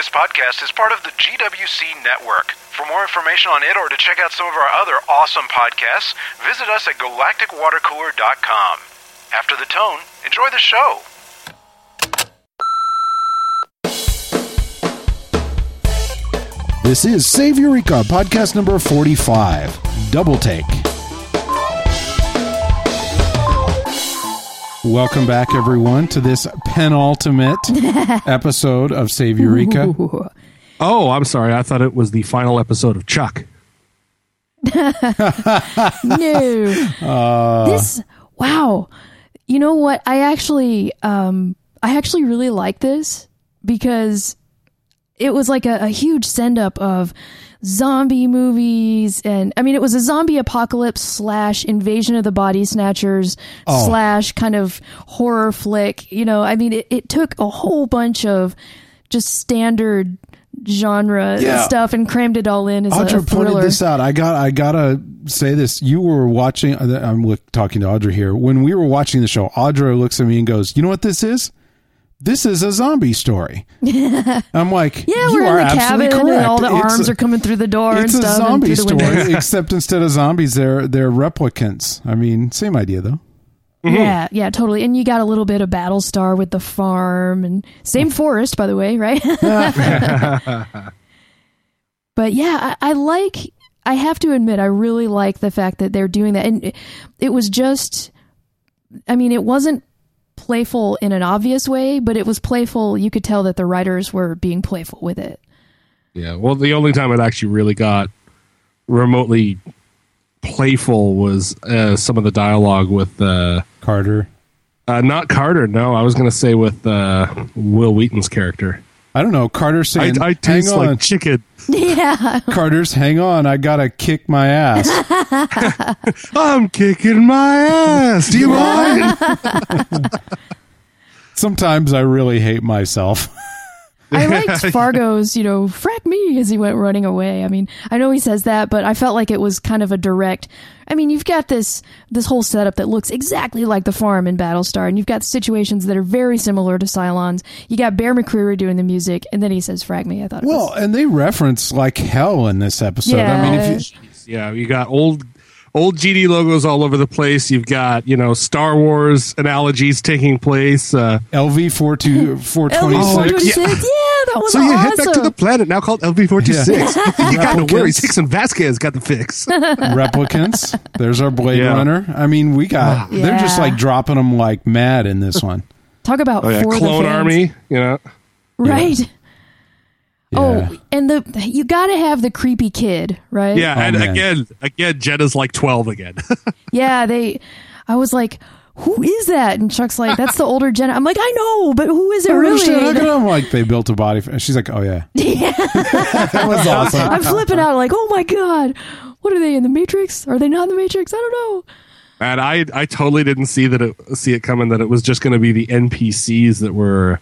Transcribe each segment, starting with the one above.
This podcast is part of the GWC network. For more information on it or to check out some of our other awesome podcasts, visit us at galacticwatercooler.com. After the tone, enjoy the show. This is Save Eureka, podcast number 45, Double Take. Welcome back, everyone, to this penultimate episode of Save Eureka. Oh, I'm sorry. I thought it was the final episode of Chuck. no. this wow. You know what? I actually um I actually really like this because it was like a, a huge send up of zombie movies and I mean it was a zombie apocalypse slash invasion of the body snatchers Oh. slash kind of horror flick. You know, I mean it, it took a whole bunch of just standard genre Yeah. stuff and crammed it all in as a, a Audra pointed this out. I got. I gotta say this. You were watching. I'm talking to Audra here. When we were watching the show, Audra looks at me and goes, "You know what this is? This is a zombie story." I'm like, Yeah, you we're are in the absolutely cabin correct. and all the It's arms a- are coming through the door and It's a stuff. and zombie through story, except instead of zombies, they're they're replicants. I mean, same idea though. Mm-hmm. Yeah, yeah, totally. And you got a little bit of Battlestar with the farm and same mm. forest, by the way, right? but yeah, I, I like. I have to admit, I really like the fact that they're doing that, and it, it was just. I mean, it wasn't playful in an obvious way, but it was playful. You could tell that the writers were being playful with it. Yeah. Well, the only time it actually really got remotely playful was uh, some of the dialogue with uh, Carter. uh, not Carter. No, I was going to say with uh, Wil Wheaton's character. I don't know. Carter I, saying, I "Hang taste on, like chicken. Yeah, Carter's, hang on. I gotta kick my ass." I'm kicking my ass. Do you mind? Sometimes I really hate myself. I liked Fargo's, you know, frack me as he went running away. I mean, I know he says that, but I felt like it was kind of a direct. I mean, you've got this this whole setup that looks exactly like the farm in Battlestar, and you've got situations that are very similar to Cylons. You got Bear McCreary doing the music, and then he says "frag me." I thought, it Well, was, and they reference like hell in this episode. I mean, if you, yeah, you got old old GD logos all over the place. You've got you know Star Wars analogies taking place. Uh, LV four two four twenty LV-426, six. yeah. that was so you awesome. head back to the planet now called LV forty six. Yeah. You got no Replicants. worries. and Vasquez got the fix. replicants. There's our Blade Yeah. Runner. I mean, we got. They're just like dropping them like mad in this one. Talk about Oh yeah, for the clone fans. army. You know. right? Oh, yeah. Oh, and the you got to have the creepy kid, right? Yeah, Oh, and man. again, again, Jenna's like twelve again. Yeah, they. I was like, "Who is that?" And Chuck's like, "That's the older Jenna." I'm like, "I know, but who is it I really?" understand. Look at them like they built a body. For, she's like, oh yeah, that was awesome. I'm flipping out, like, "Oh my god, what are they in the Matrix? Are they not in the Matrix? I don't know." and I, I totally didn't see that it see it coming that it was just going to be the NPCs that were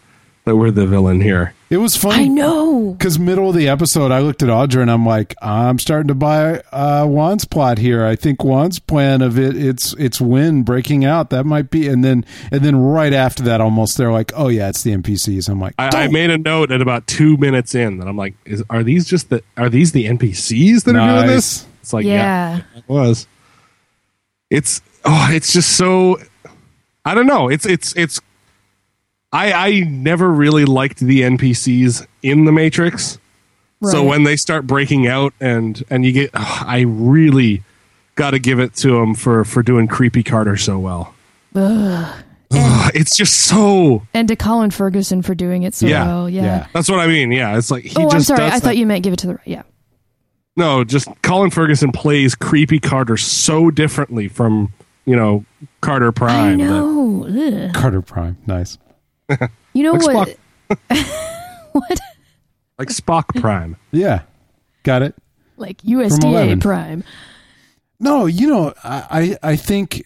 that were the villain here. It was funny. I know. because middle of the episode, I looked at Audra and I'm like, I'm starting to buy uh, Juan's plot here. I think Juan's plan of it, it's it's Win breaking out. That might be, and then and then right after that, almost they're like, oh yeah, it's the NPCs. I'm like, I, I made a note at about two minutes in that I'm like, is are these just the are these the NPCs that are doing this? It's like yeah, Yeah. it was. It's oh, it's just so. I don't know. It's it's it's. I I never really liked the NPCs in the Matrix. So when they start breaking out and and you get, oh, I really got to give it to them for for doing creepy Carter so well. Ugh. Ugh, it's just so. And to Colin Ferguson for doing it so Yeah. well. Yeah. Yeah. That's what I mean. Yeah, it's like he Oh, just I'm sorry. does I that. thought you meant give it to the right. Yeah. No, just Colin Ferguson plays creepy Carter so differently from you know Carter Prime. that- know. Carter Prime, nice. You know Like what? what? like Spock Prime. Yeah, got it. Like USDA Prime. No, you know, I I I think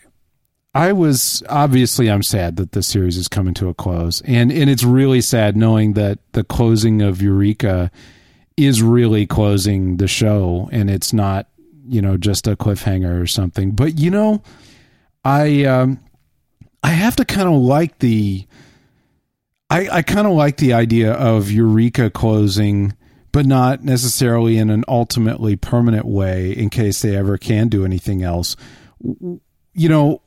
I was obviously I'm sad that the series is coming to a close, and and it's really sad knowing that the closing of Eureka is really closing the show, and it's not you know just a cliffhanger or something. But you know, I um I have to kind of like the. I, I kind of like the idea of Eureka closing, but not necessarily in an ultimately permanent way in case they ever can do anything else. You know,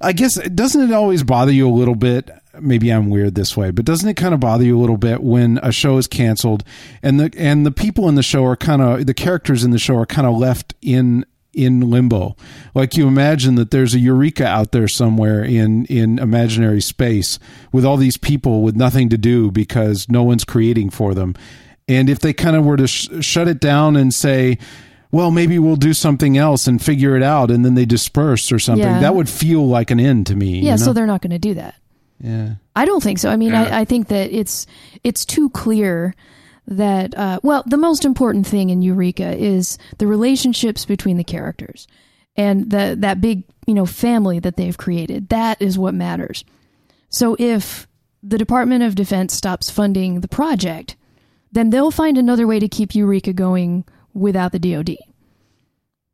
I guess doesn't it always bother you a little bit? Maybe I'm weird this way, but doesn't it kind of bother you a little bit when a show is canceled and the and the people in the show are kind of the characters in the show are kind of left in in limbo. Like you imagine that there's a Eureka out there somewhere in in imaginary space with all these people with nothing to do because no one's creating for them. And if they kind of were to sh- shut it down and say, well, maybe we'll do something else and figure it out, and then they disperse or something, Yeah. that would feel like an end to me. Yeah, you so they're not going to do that. yeah. I don't think so. I mean, I, I think that it's it's too clear that uh, well, the most important thing in Eureka is the relationships between the characters and the that big you know family that they've created. That is what matters. So if the Department of Defense stops funding the project, then they'll find another way to keep Eureka going without the DoD.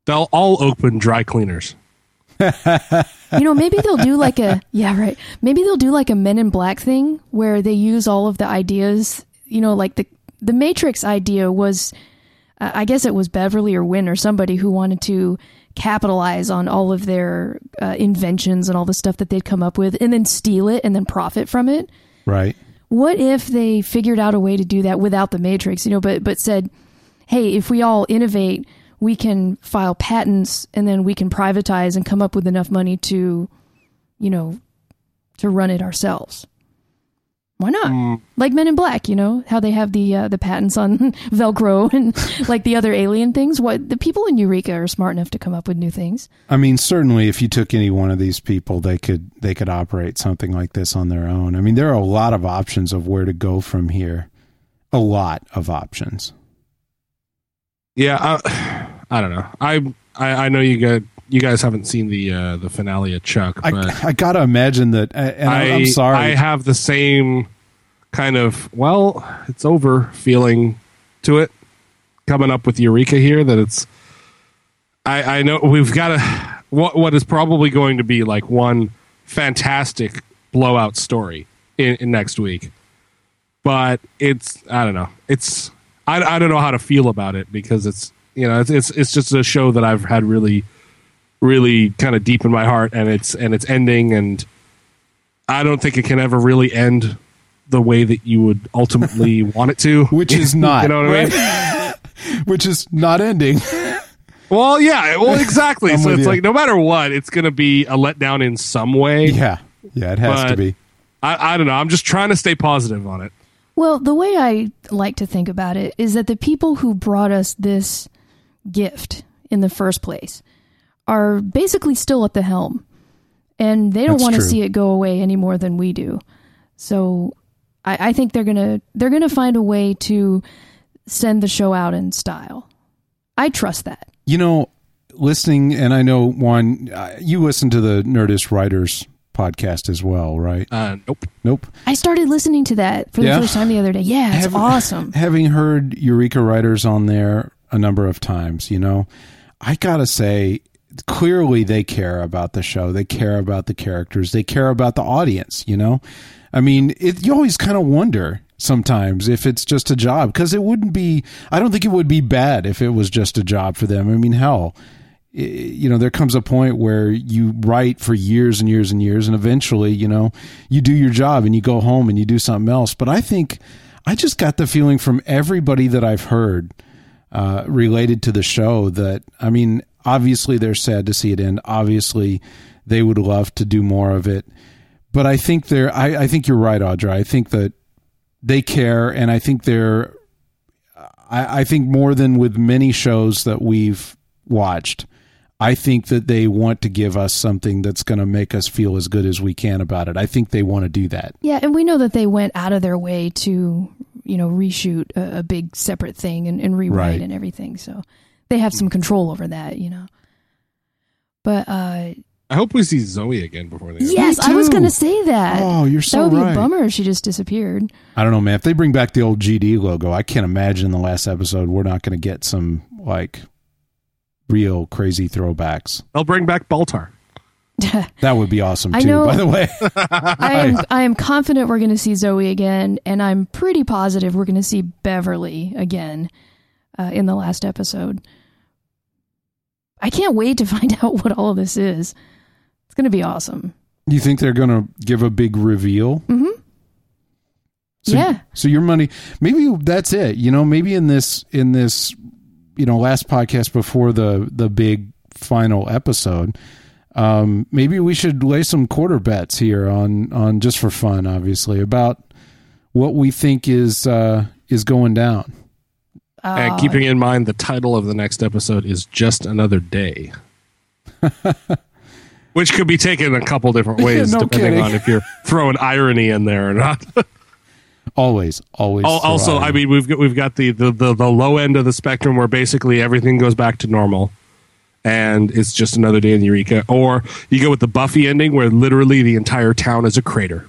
They'll all open dry cleaners. you know, maybe they'll do like a yeah, right. Maybe they'll do like a Men in Black thing where they use all of the ideas. You know, like the the Matrix idea was, uh, I guess it was Beverly or Wynn or somebody who wanted to capitalize on all of their uh, inventions and all the stuff that they'd come up with, and then steal it and then profit from it. Right. What if they figured out a way to do that without the Matrix? You know, but but said, hey, if we all innovate, we can file patents and then we can privatize and come up with enough money to, you know, to run it ourselves. Why not? Like Men in Black, you know how they have the uh, the patents on Velcro and like the other alien things. What the people in Eureka are smart enough to come up with new things. I mean, certainly, if you took any one of these people, they could they could operate something like this on their own. I mean, there are a lot of options of where to go from here. A lot of options. Yeah, I, I don't know. I, I I know you guys you guys haven't seen the uh, the finale of Chuck, but I, I gotta imagine that. And I, am sorry. I have the same kind of well, it's over feeling to it coming up with Eureka here. That it's. I I know we've got a what what is probably going to be like one fantastic blowout story in, in next week, but it's I don't know. It's I I don't know how to feel about it because it's you know it's it's it's just a show that I've had really really kind of deep in my heart and it's and it's ending and I don't think it can ever really end the way that you would ultimately want it to, which is not. you know what I mean? mean? which is not ending. Well, yeah, well, exactly. So it's you. like no matter what, it's going to be a letdown in some way. yeah, yeah, it has to be. I, I don't know. I'm just trying to stay positive on it. Well, the way I like to think about it is that the people who brought us this gift in the first place are basically still at the helm. And they don't want to see it go away any more than we do. So I, I think they're gonna they're gonna find a way to send the show out in style. I trust that. You know, listening, and I know Juan, uh, you listen to the Nerdist Writers podcast as well, right? Uh, nope. Nope. I started listening to that for the Yeah? first time the other day. Yeah, it's Have- awesome. Having heard Eureka Writers on there a number of times, you know, I gotta say, clearly they care about the show. They care about the characters. They care about the audience. You know, I mean, it, you always kind of wonder sometimes if it's just a job because it wouldn't be. I don't think it would be bad if it was just a job for them. I mean, hell. i- You know, there comes a point where you write for years and years and years, and eventually, you know, you do your job and you go home and you do something else. But I think I just got the feeling from everybody that I've heard uh, related to the show that I mean, obviously they're sad to see it end. Obviously, they would love to do more of it. But I think they're. I, I think you're right, Audra. I think that they care, and I think they're. I, I think more than with many shows that we've watched. I think that they want to give us something that's going to make us feel as good as we can about it. I think they want to do that. Yeah, and we know that they went out of their way to, you know, reshoot a, a big separate thing and, and rewrite Right. and everything. So they have some control over that, you know. But uh I hope we see Zoe again before they. yes, I was going to say that. Oh, you're so right. that so would be right. a bummer if she just disappeared. I don't know, man. If they bring back the old GD logo, I can't imagine in the last episode we're not going to get some like real crazy throwbacks. They'll bring back Baltar. That would be awesome I too. know- By the way, I am I am confident we're going to see Zoe again, and I'm pretty positive we're going to see Beverly again uh, in the last episode. I can't wait to find out what all of this is. It's going to be awesome. you think they're going to give a big reveal? hmm So, Yeah. So your money, maybe that's it. You know, maybe in this in this, you know, last podcast before the the big final episode, um, maybe we should lay some quarter bets here on on just for fun, obviously, about what we think is uh, is going down. And oh. keeping in mind the title of the next episode is just another day. Which could be taken a couple different ways No depending kidding. on if you're throwing irony in there or not. Always, always. Al- also, out- I mean, we've got, we've got the, the, the, the low end of the spectrum where basically everything goes back to normal and it's just another day in Eureka. Or you go with the Buffy ending where literally the entire town is a crater.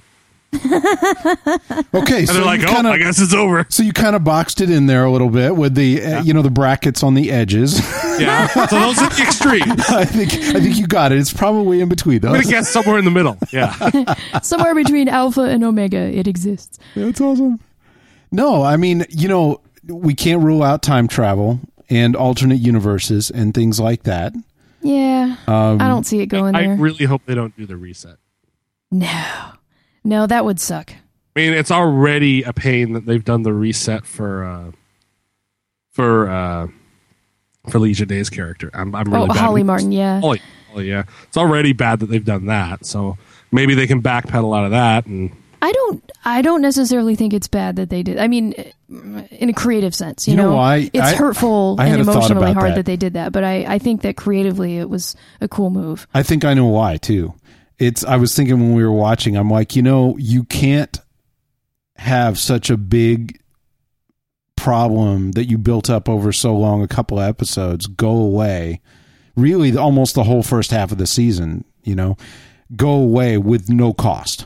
okay, And so they're like, oh, kinda, I guess it's over. so you kind of boxed it in there a little bit with the uh, you know the brackets on the edges. Yeah. so those are the extremes. I think I think you got it. It's probably in between I'm those. going to guess somewhere in the middle. Yeah. Somewhere between Alpha and Omega, it exists. That's awesome. No, I mean, you know, we can't rule out time travel and alternate universes and things like that. Yeah, Um, I don't see it going I there. really hope they don't do the reset. no, no, that would suck. I mean, it's already a pain that they've done the reset for uh, for uh, for Felicia Day's character. I'm, I'm really oh, bad. Holly Martin, yeah. Holly, Holly, yeah, it's already bad that they've done that. So maybe they can backpedal out of that. And I don't. I don't necessarily think it's bad that they did. I mean, in a creative sense, you, You know why? It's I- hurtful I and emotionally hard that. that. they did that, but I, I think that creatively it was a cool move. I think I know why too. It's I was thinking when we were watching, I'm like, you know, you can't have such a big problem that you built up over so long, a couple of episodes, go away. Really, almost the whole first half of the season, you know, go away with no cost.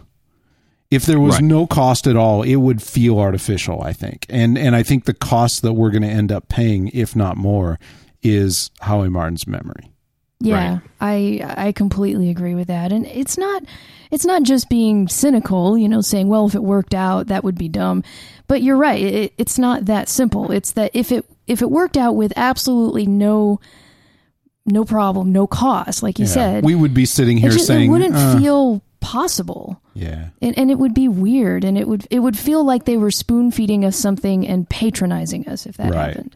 If there was Right. no cost at all, it would feel artificial. I think, and and I think the cost that we're going to end up paying, if not more, is Holly Martin's memory. Yeah, I I completely agree with that. And it's not it's not just being cynical, you know, saying, well, if it worked out, that would be dumb. But you're right. It, it's not that simple. It's that if it if it worked out with absolutely no no problem, no cost, like you Yeah. said, we would be sitting here it, just, saying, it wouldn't uh, feel possible. yeah, And, and it would be weird, and it would it would feel like they were spoon feeding us something and patronizing us if that Right. happened.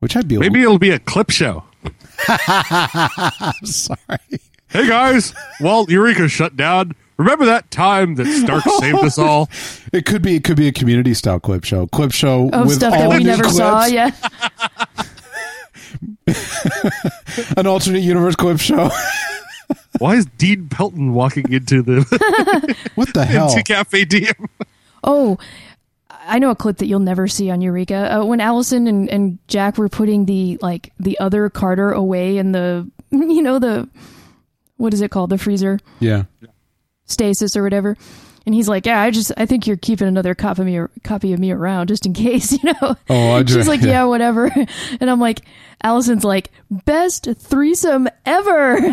which I'd be maybe it'll be a clip show. I'm sorry. Hey guys, well, Eureka shut down. Remember that time that Stark saved us all? It could be it could be a community style clip show, clip show Of with stuff all that we never clips, saw. Yeah. an alternate universe clip show. Why is Dean Pelton walking into the what the hell? into Cafe Diem? Oh, I know a clip that you'll never see on Eureka. Uh, when Allison and, and Jack were putting the like the other Carter away in the you know the what is it called? The freezer? Yeah, stasis or whatever, and he's like, "Yeah, I just I think you're keeping another copy of me copy of me around just in case, you know." Oh, I just, she's like, yeah. "Yeah, whatever," and I'm like, Allison's like, "Best threesome ever." I'm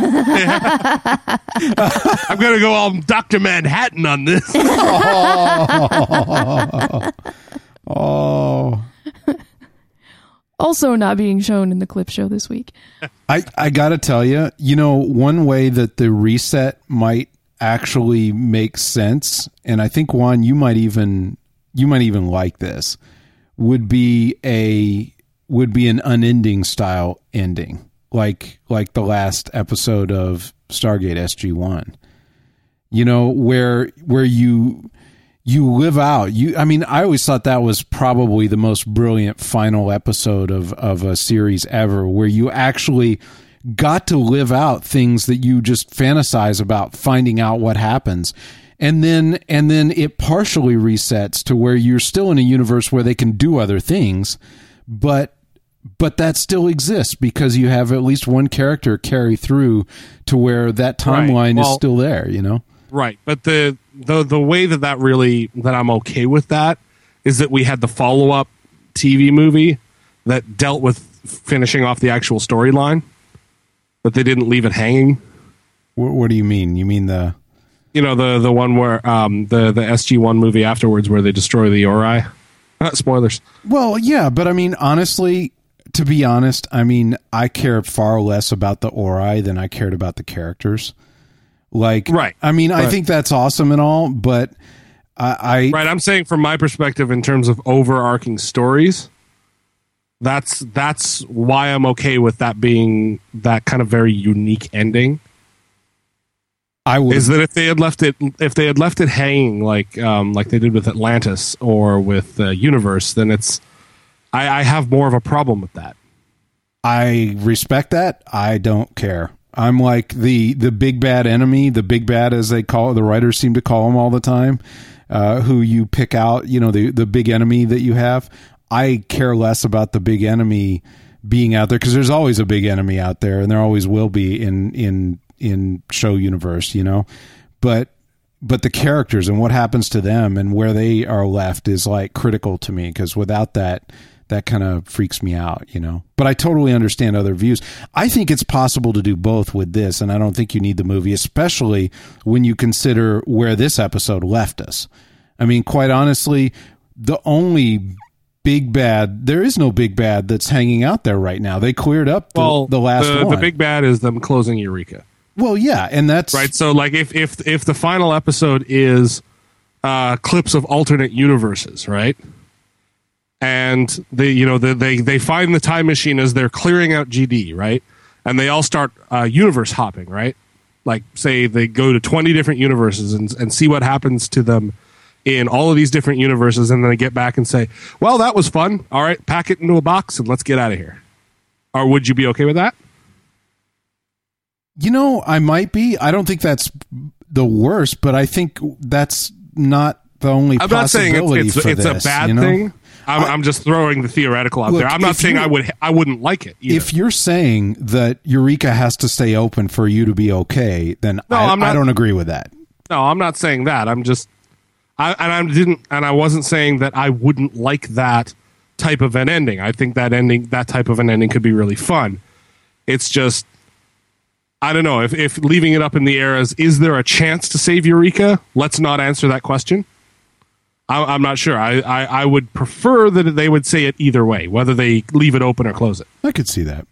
gonna go all Doctor Manhattan on this. oh, also not being shown in the clip show this week. I I gotta tell you, you know, one way that the reset might actually make sense, and I think Juan, you might even you might even like this, would be a would be an unending style ending, like like the last episode of Stargate SG One. You know, where where you you live out. You i mean i always thought that was probably the most brilliant final episode of of a series ever where you actually got to live out things that you just fantasize about finding out what happens. And then and then it partially resets to where you're still in a universe where they can do other things but but that still exists because you have at least one character carry through to where that Right. timeline is still there you know? Right, but the the the way that that really that I'm okay with that is that we had the follow up TV movie that dealt with finishing off the actual storyline, but they didn't leave it hanging. What, what do you mean? You mean the You know the the one where um the the SG one movie afterwards where they destroy the Ori. Uh, spoilers. Well, yeah, but I mean, honestly, to be honest, I mean, I care far less about the Ori than I cared about the characters. Like, Right. I mean, I think that's awesome and all, but I, I Right. I'm saying from my perspective in terms of overarching stories. That's that's why I'm okay with that being that kind of very unique ending. I would is that if they had left it if they had left it hanging like um, like they did with Atlantis or with uh, Universe, then it's I, I have more of a problem with that. I respect that. I don't care. I'm like the the big bad enemy, the big bad as they call the writers seem to call him all the time, uh, who you pick out. You know the the big enemy that you have. I care less about the big enemy being out there because there's always a big enemy out there, and there always will be in in in show universe. You know, but but the characters and what happens to them and where they are left is like critical to me because without that that kind of freaks me out you know? But i totally understand other views. I think it's possible to do both with this and i don't think you need the movie especially when you consider where this episode left us. I mean quite honestly the only big bad. There is no big bad that's hanging out there right now. They cleared up the, Well, the last the, one. the big bad is them closing Eureka. well yeah and that's right so like if if if the final episode is uh clips of alternate universes right? And they you know the, they they find the time machine as they're clearing out gd right? And they all start uh, universe hopping right? Like say they go to 20 different universes and, and see what happens to them in all of these different universes and then they get back and say well that was fun all right pack it into a box and let's get out of here or would you be okay with that You know, I might be. I don't think that's the worst, but I think that's not the only I'm not saying it's, it's, it's this, a bad you know? thing. I'm, I'm just throwing the theoretical out Look, there. I'm not saying I would I wouldn't like it. Either. If you're saying that Eureka has to stay open for you to be okay, then No, I, I'm not- I don't agree with that. no, I'm not saying that. I'm just I and I didn't and I wasn't saying that I wouldn't like that type of an ending. I think that ending that type of an ending could be really fun. It's just I don't know if if leaving it up in the air is is there a chance to save Eureka? Let's not answer that question. I, I'm not sure. I, I I would prefer that they would say it either way, whether they leave it open or close it. I could see that.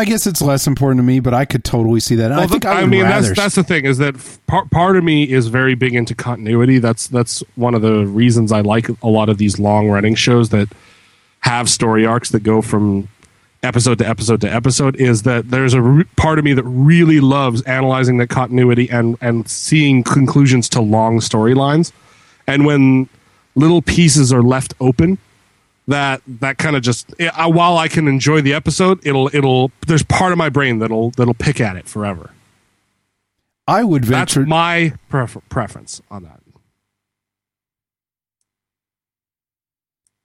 I guess it's less important to me, but I could totally see that. And I think the- I, would mean that's that's the thing is that part part of me is very big into continuity. That's that's one of the reasons I like a lot of these long running shows that have story arcs that go from episode to episode to episode. Is that there's a re- part of me that really loves analyzing the continuity and and seeing conclusions to long storylines, and when little pieces are left open that that kind of just I, while I can enjoy the episode, it'll it'll there's part of my brain that'll that'll pick at it forever. I would That's venture. my prefer- preference on that.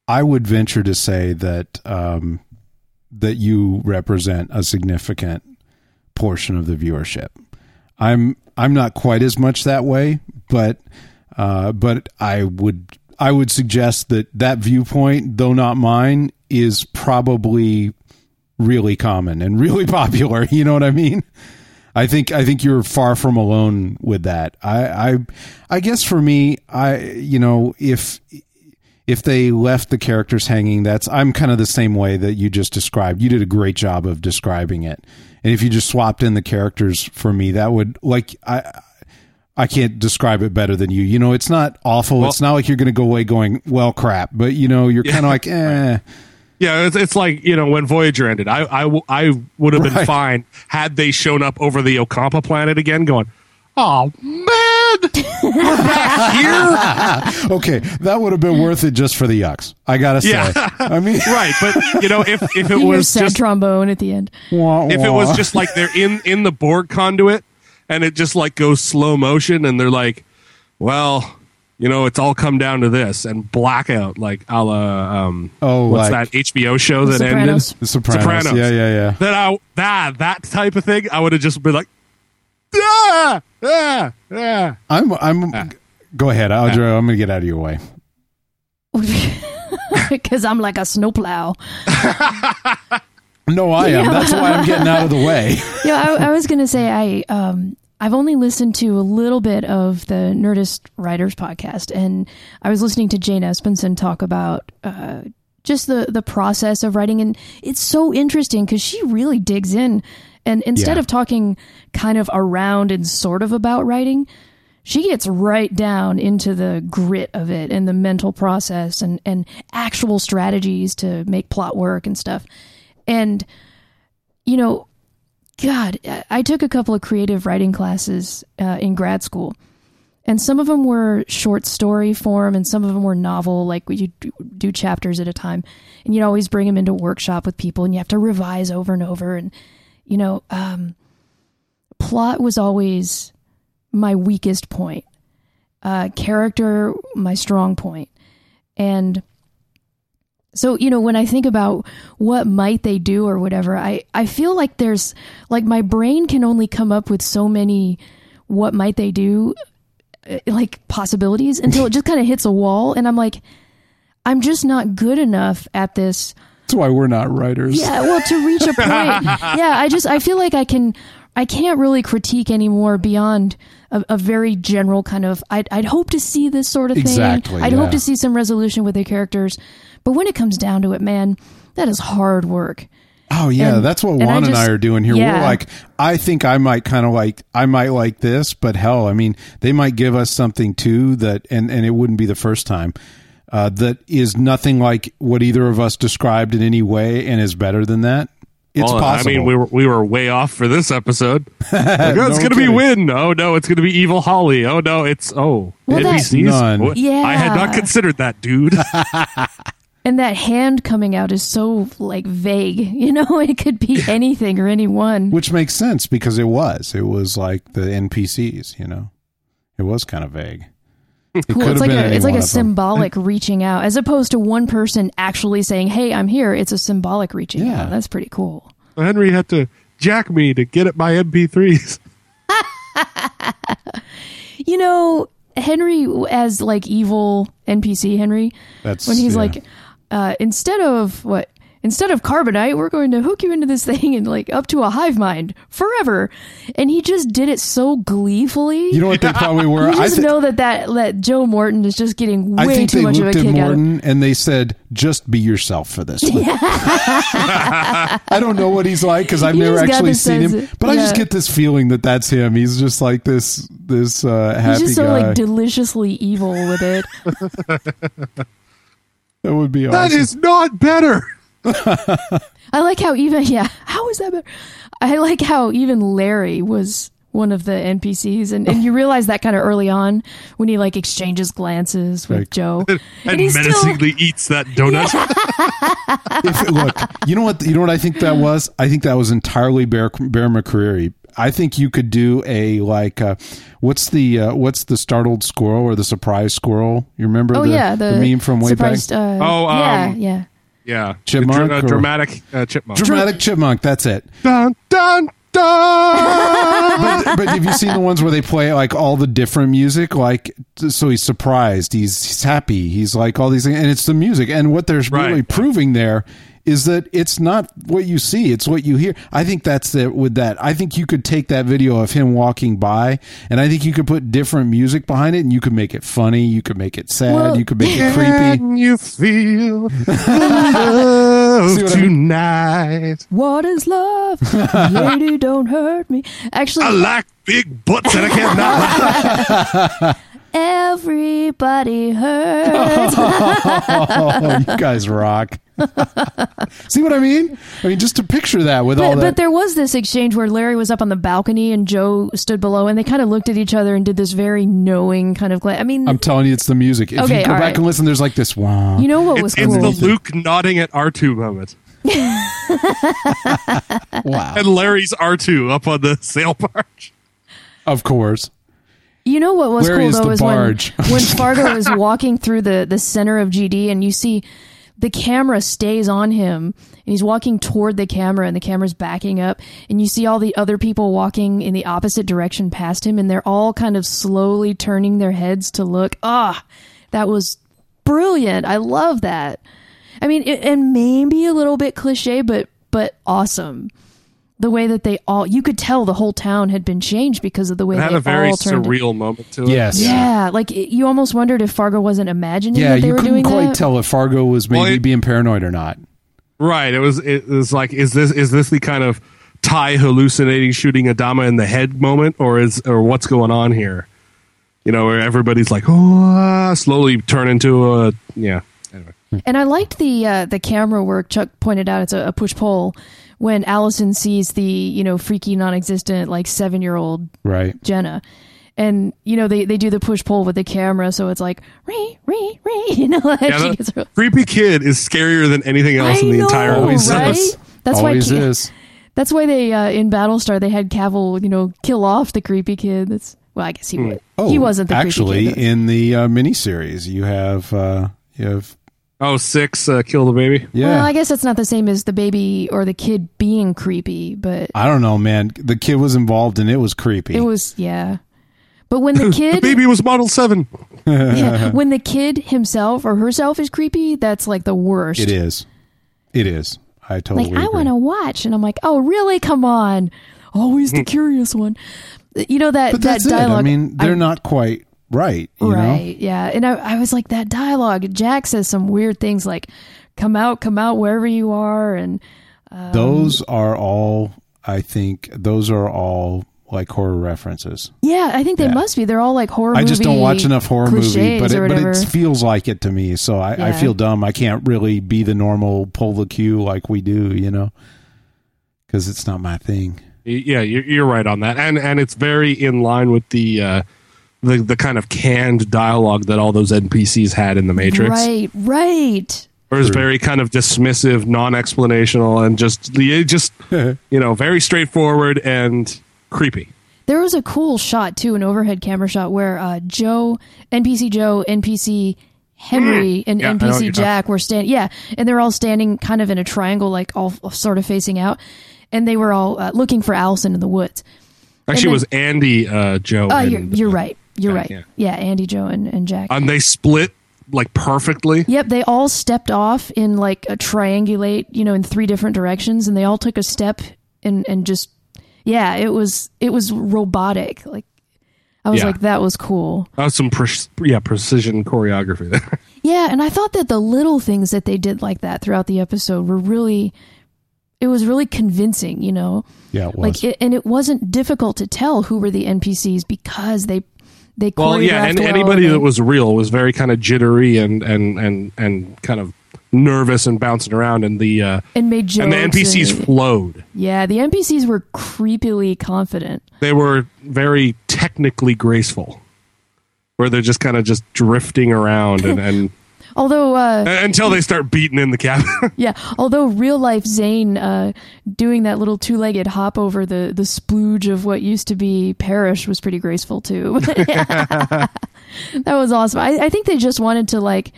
I would venture to say that um, that you represent a significant portion of the viewership. I'm I'm not quite as much that way, but uh, but I would I would suggest that that viewpoint, though not mine, is probably really common and really popular. You know what I mean? I think I think you're far from alone with that. I I, I guess for me, I you know if if they left the characters hanging, that's I'm kind of the same way that you just described. You did a great job of describing it. And if you just swapped in the characters for me, that would like I I can't describe it better than you. You know, it's not awful. it's not like you're going to go away going, "Well, crap," but you know, you're kind of like, "Eh." Yeah, it's, it's like you know when Voyager ended, I I, w- I would have been Right. fine had they shown up over the Ocampa planet again, going, "Oh man, we're back here." Okay, that would have been worth it just for the yucks. I got to say. Yeah. I mean, right, but you know if if it was just trombone at the end. wah, if it was just like they're in in the Borg conduit and it just like goes slow motion and they're like, well, you know, it's all come down to this and blackout like a la um Oh, what's like- that HBO show that Sopranos. ended? The Sopranos. Sopranos. Yeah, yeah, yeah. That I that that type of thing, I would have just been like, ah, ah, ah. I'm I'm Go ahead, Audra. I'm going to get out of your way. Because I'm like a snowplow. No, I am. That's why I'm getting out of the way. yeah, I, I was gonna say I um I've only listened to a little bit of the Nerdist Writers podcast, and I was listening to Jane Espenson talk about uh, just the the process of writing, and it's so interesting because she really digs in, and instead Yeah. of talking kind of around and sort of about writing, she gets right down into the grit of it and the mental process and and actual strategies to make plot work and stuff, and you know God, I took a couple of creative writing classes uh, in grad school, and some of them were short story form, and some of them were novel, like you do, chapters at a time. And you'd always bring them into workshop with people, and you have to revise over and over. And you know, um, plot was always my weakest point, uh, character my strong point, and so you know when i think about what might they do or whatever i i feel like there's like my brain can only come up with so many what might they do uh, like possibilities until it just kind of hits a wall and i'm like i'm just not good enough at this That's why we're not writers. yeah well to reach a point yeah i just i feel like i can i can't really critique anymore beyond a, a very general kind of I'd, I'd hope to see this sort of thing Exactly, i'd yeah. hope to see some resolution with the characters but when it comes down to it man that is hard work Oh yeah, And- that's what and I Juan and I are doing here. We're like, I think I might kind of like, I might like this, but hell, I mean, they might give us something too that, and and it wouldn't be the first time. Uh, that is nothing like what either of us described in any way, and is better than that. It's Well, possible. I mean, we were we were way off for this episode. Like, oh, it's No going to be. Win. Oh no, it's going to be Evil Holly. Oh no, it's oh Well, that- NPCs. None. What? I had not considered that, dude. and that hand coming out is so like vague you know it could be anything or anyone which makes sense because it was, it was like the NPCs. You know, it was kind of vague. It Cool. could It's have like been a it's like a of them. symbolic reaching out, as opposed to one person actually saying, "Hey, I'm here." It's a symbolic reaching Yeah. out. That's pretty cool. Henry had to jack me to get at my MP3s. You know, Henry as like evil NPC Henry That's when he's yeah. like, uh, instead of what. Instead of carbonite, we're going to hook you into this thing and like up to a hive mind forever. And he just did it so gleefully. You know what they probably were? you I just thi- know that, that that Joe Morton is just getting I way think too they much of a looked at kick out of it. I think they looked at Morton and they said, "Just be yourself for this." One. I don't know what he's like because I've He never actually this seen him, sense- but I just get this feeling that that's him. He's just like this this uh, happy He's just so guy. like deliciously evil with it. that would be That awesome. is not better. I like how even yeah, how is that better? I like how even Larry was one of the NPCs and, and you realize that kind of early on when he like exchanges glances with Like- Joe. And, he's still menacingly eats that donut. if, look, you know what? You know what I think that was? I think that was entirely Bear Bear McCreary. I think you could do a like, uh, what's the uh, what's the startled squirrel or the surprise squirrel? You remember? Oh the, yeah, the, meme from way back. Uh, Oh, um, yeah, yeah. yeah, Chipmunk The or- dra- uh, dramatic uh, chipmunk. Dramatic chipmunk. That's it. dun dun dun. but, but have you seen the ones where they play like all the different music? Like, so he's surprised, he's he's happy, he's like all these things, and it's the music. And what they're Right. really proving there is that it's not what you see; it's what you hear. I think that's it with that. I think you could take that video of him walking by, and I think you could put different music behind it, and you could make it funny, you could make it sad, Well- you could make it creepy. Can you feel love See what I mean? tonight? What is love? Lady, don't hurt me. Actually, I like big butts and I can't not. everybody hurts. oh, you guys rock! see what I mean? I mean, just to picture that with all But, that. but there was this exchange where Larry was up on the balcony and Joe stood below, and they kind of looked at each other and did this very knowing kind of. Gla- I mean, I'm telling you, it's the music. If Okay, you go back right. and listen, there's like this wow. you know what was It's, it's the Luke nodding at R2 moment. wow. And Larry's R2 up on the sail barge. Of course. You know what was Where cool is though the is when when Fargo is walking through the the center of GD and you see the camera stays on him and he's walking toward the camera and the camera's backing up and you see all the other people walking in the opposite direction past him and they're all kind of slowly turning their heads to look. Ah, that was brilliant. I love that. I mean, it, and maybe a little bit cliche, but but awesome. The way that they all you could tell the whole town had been changed because of the way It had they a very all turned surreal moment to it. Yes. yeah like it, you almost wondered if fargo wasn't imagining Yeah, that they you were couldn't doing quite that tell if Fargo was maybe Well, it- being paranoid or not. Right. It was. It was like, is this is this the kind of Tigh hallucinating shooting Adama in the head moment, or is or what's going on here? You know, where everybody's like, oh, ah, slowly turn into a yeah. Anyway, And I liked the uh, the camera work. Chuck pointed out it's a, a push pull when Allison sees the you know freaky non-existent like seven year old Right. Jenna, and you know they, they do the push pull with the camera, so it's like re re re. You know, like yeah, she gets real- creepy kid is scarier than anything else I in the know, entire Always movie. right? is. That's Always why Ca- is. That's why they uh, in Battlestar they had Cavil you know kill off the creepy kid. That's well, I guess he would. Oh, he wasn't the actually creepy kid. in the uh, miniseries. You have uh, you have Oh, six, uh, kill the baby. yeah. Well, I guess that's not the same as the baby or the kid being creepy, but I don't know, man. The kid was involved and it was creepy. it was yeah. But when the The kid baby was Model Seven. yeah, when the kid himself or herself is creepy, that's like the worst. It is. It is. I totally Like I agree. want to watch, and I'm like, oh really? Come on, always the curious one. You know that But that that's dialogue. it. I mean, they're not quite right. You know? right, yeah. And I, I was like, that dialogue. Jack says some weird things like, "Come out, come out, wherever you are," and Those are all. I think those are all like horror references. yeah, I think they Yeah. must be. They're all like horror. I just don't watch enough horror movie, cliches but it, but it feels like it to me. So I, I feel dumb. I can't really be the normal pull the cue like we do, you know, because it's not my thing. Yeah, you're, you're right on that, and and it's very in line with the uh, the the kind of canned dialogue that all those NPCs had in the Matrix. Right, right. Or is very kind of dismissive, non-explanational, and just just you know very straightforward and creepy. There was a cool shot too, an overhead camera shot where uh, Joe, NPC Joe, NPC Henry, and Mm. Yeah, I know what NPC you're Jack were standing. Yeah, and they're all standing kind of in a triangle, like all sort of facing out, and they were all uh, looking for Allison in the woods. Actually, then- it was Andy, uh, Joe. Oh, and, you're you're right. You're Jack, right. yeah. Yeah. Andy, Joe, and, and Jack. and they split like perfectly. Yep, they all stepped off in like a triangulate, you know, in three different directions, and they all took a step and and just yeah, it was it was robotic. Like I was Yeah. like, that was cool. That was some pre- yeah precision choreography there. Yeah, and I thought that the little things that they did like that throughout the episode were really it was really convincing, you know. Yeah, it was. Like it, and it wasn't difficult to tell who were the NPCs because they they well, yeah, and well anybody and that was real was very kind of jittery and and and and kind of nervous and bouncing around, and the uh, and made jokes and the NPCs and- flowed. yeah, the NPCs were creepily confident. They were very technically graceful, where they're just kind of just drifting around and, and Although uh until they start beating in the cabin. Yeah, although real life Zane uh, doing that little two legged hop over the the splooge of what used to be Parrish was pretty graceful too. that was awesome. I, I think they just wanted to like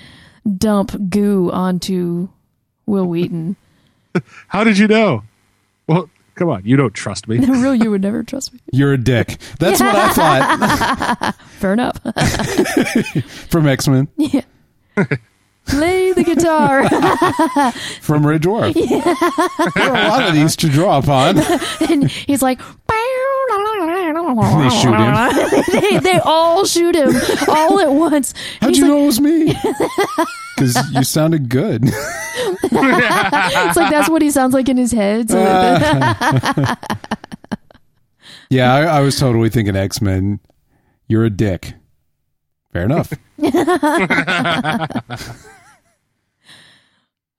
dump goo onto Wil Wheaton. How did you know? Well, come on, you don't trust me. real, you would never trust me. You're a dick. That's what I thought Fair enough. from X Men, Play the guitar. from Red Dwarf. There are a lot of these to draw upon. and he's like. They shoot him. they, they all shoot him all at once. How'd He's you like, know it was me? Because you sounded good. It's like that's what he sounds like in his head. So Yeah, I, I was totally thinking X Men. You're a dick. Fair enough.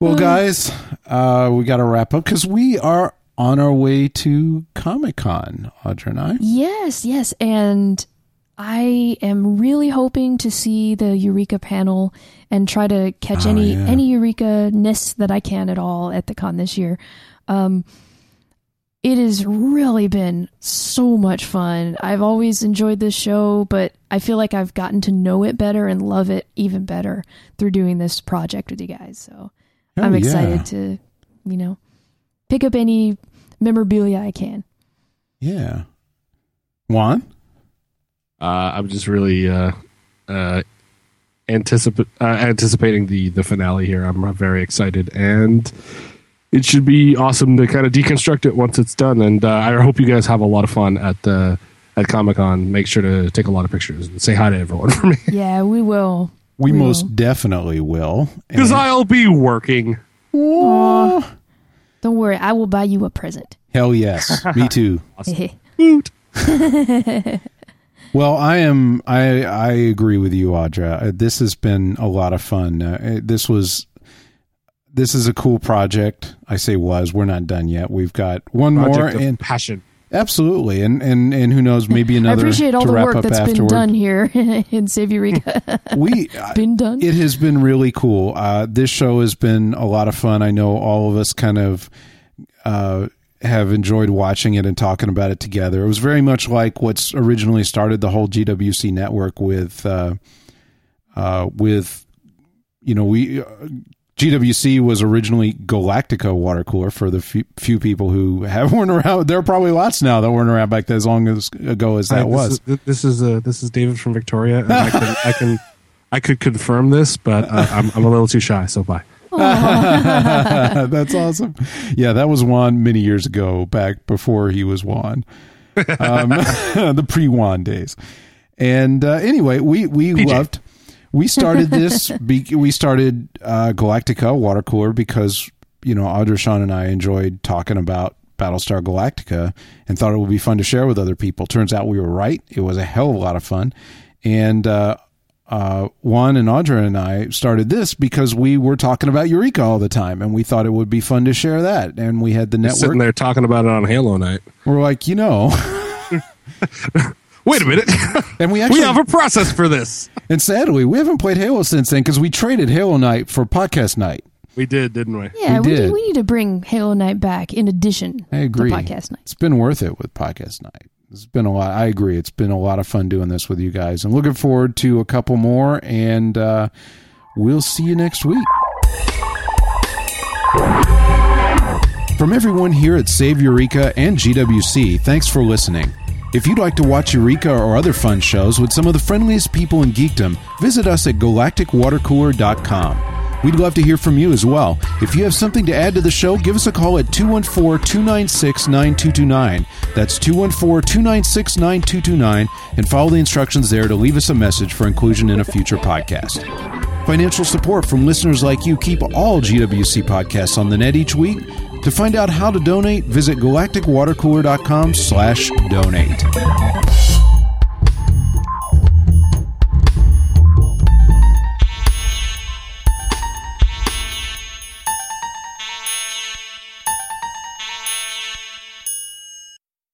well, guys, uh, we got to wrap up because we are on our way to Comic Con, Audra and I. yes, yes, and I am really hoping to see the Eureka panel and try to catch Oh, any yeah. any Eureka ness that I can at all at the con this year. Um, it has really been so much fun. I've always enjoyed this show, but I feel like I've gotten to know it better and love it even better through doing this project with you guys. So Hell I'm yeah. excited to, you know, pick up any memorabilia I can. Yeah. Juan? Uh, I'm just really uh, uh, anticip- uh, anticipating the the finale here. I'm very excited, and it should be awesome to kind of deconstruct it once it's done. And uh, I hope you guys have a lot of fun at uh, at Comic Con. Make sure to take a lot of pictures and say hi to everyone for me Yeah, we will. We, We most will. definitely will. because And- I'll be working. Aw. Don't worry, I will buy you a present. hell yes, me too. Woot. Well, I am. I I agree with you, Audra. Uh, This has been a lot of fun. Uh, this was. This is a cool project. I say was. We're not done yet. We've got one more, Project of and passion. absolutely, and and and who knows? Maybe another. I another. appreciate all to the work up that's been done here in Save Eureka. We been done. It has been really cool. Uh, this show has been a lot of fun. I know all of us kind of uh, have enjoyed watching it and talking about it together. It was very much like what's originally started the whole GWC network with, uh, uh, with you know, we. Uh, GWC was originally Galactica water cooler for the few, few people who have weren't around. There are probably lots now that weren't around back then as long as ago as that Hi, was. This is, this is uh, this is David from Victoria. And I can I can I could confirm this, but uh, I'm I'm a little too shy. So bye. That's awesome. Yeah, that was Juan many years ago, back before he was Juan, um, the pre Juan days. And uh, anyway, we we PJ. loved. We started this. Be, we started uh, Galactica water cooler because you know Audra, Sean, and I enjoyed talking about Battlestar Galactica and thought it would be fun to share with other people. Turns out we were right. It was a hell of a lot of fun, and. Uh, uh, Juan and Audra and I started this because we were talking about Eureka all the time, and we thought it would be fun to share that. And we had the network. Sitting there talking about it on Halo night. We're like, you know, Wait a minute. and we actually we have a process for this. and sadly we haven't played Halo since then because we traded Halo night for podcast night. We did, didn't we? yeah, we we, did. need, we need to bring Halo Night back in addition I agree. to podcast night. It's been worth it with podcast night. It's been a lot. I agree. It's been a lot of fun doing this with you guys, I'm looking forward to a couple more. And uh, we'll see you next week. From everyone here at Save Eureka and GWC, thanks for listening. If you'd like to watch Eureka or other fun shows with some of the friendliest people in geekdom, visit us at galacticwatercooler.com. We'd love to hear from you as well. If you have something to add to the show, give us a call at 214 296 9229. That's 214 296 9229, and follow the instructions there to leave us a message for inclusion in a future podcast. Financial support from listeners like you keep all GWC podcasts on the net each week. To find out how to donate, visit galacticwatercooler.com slash donate.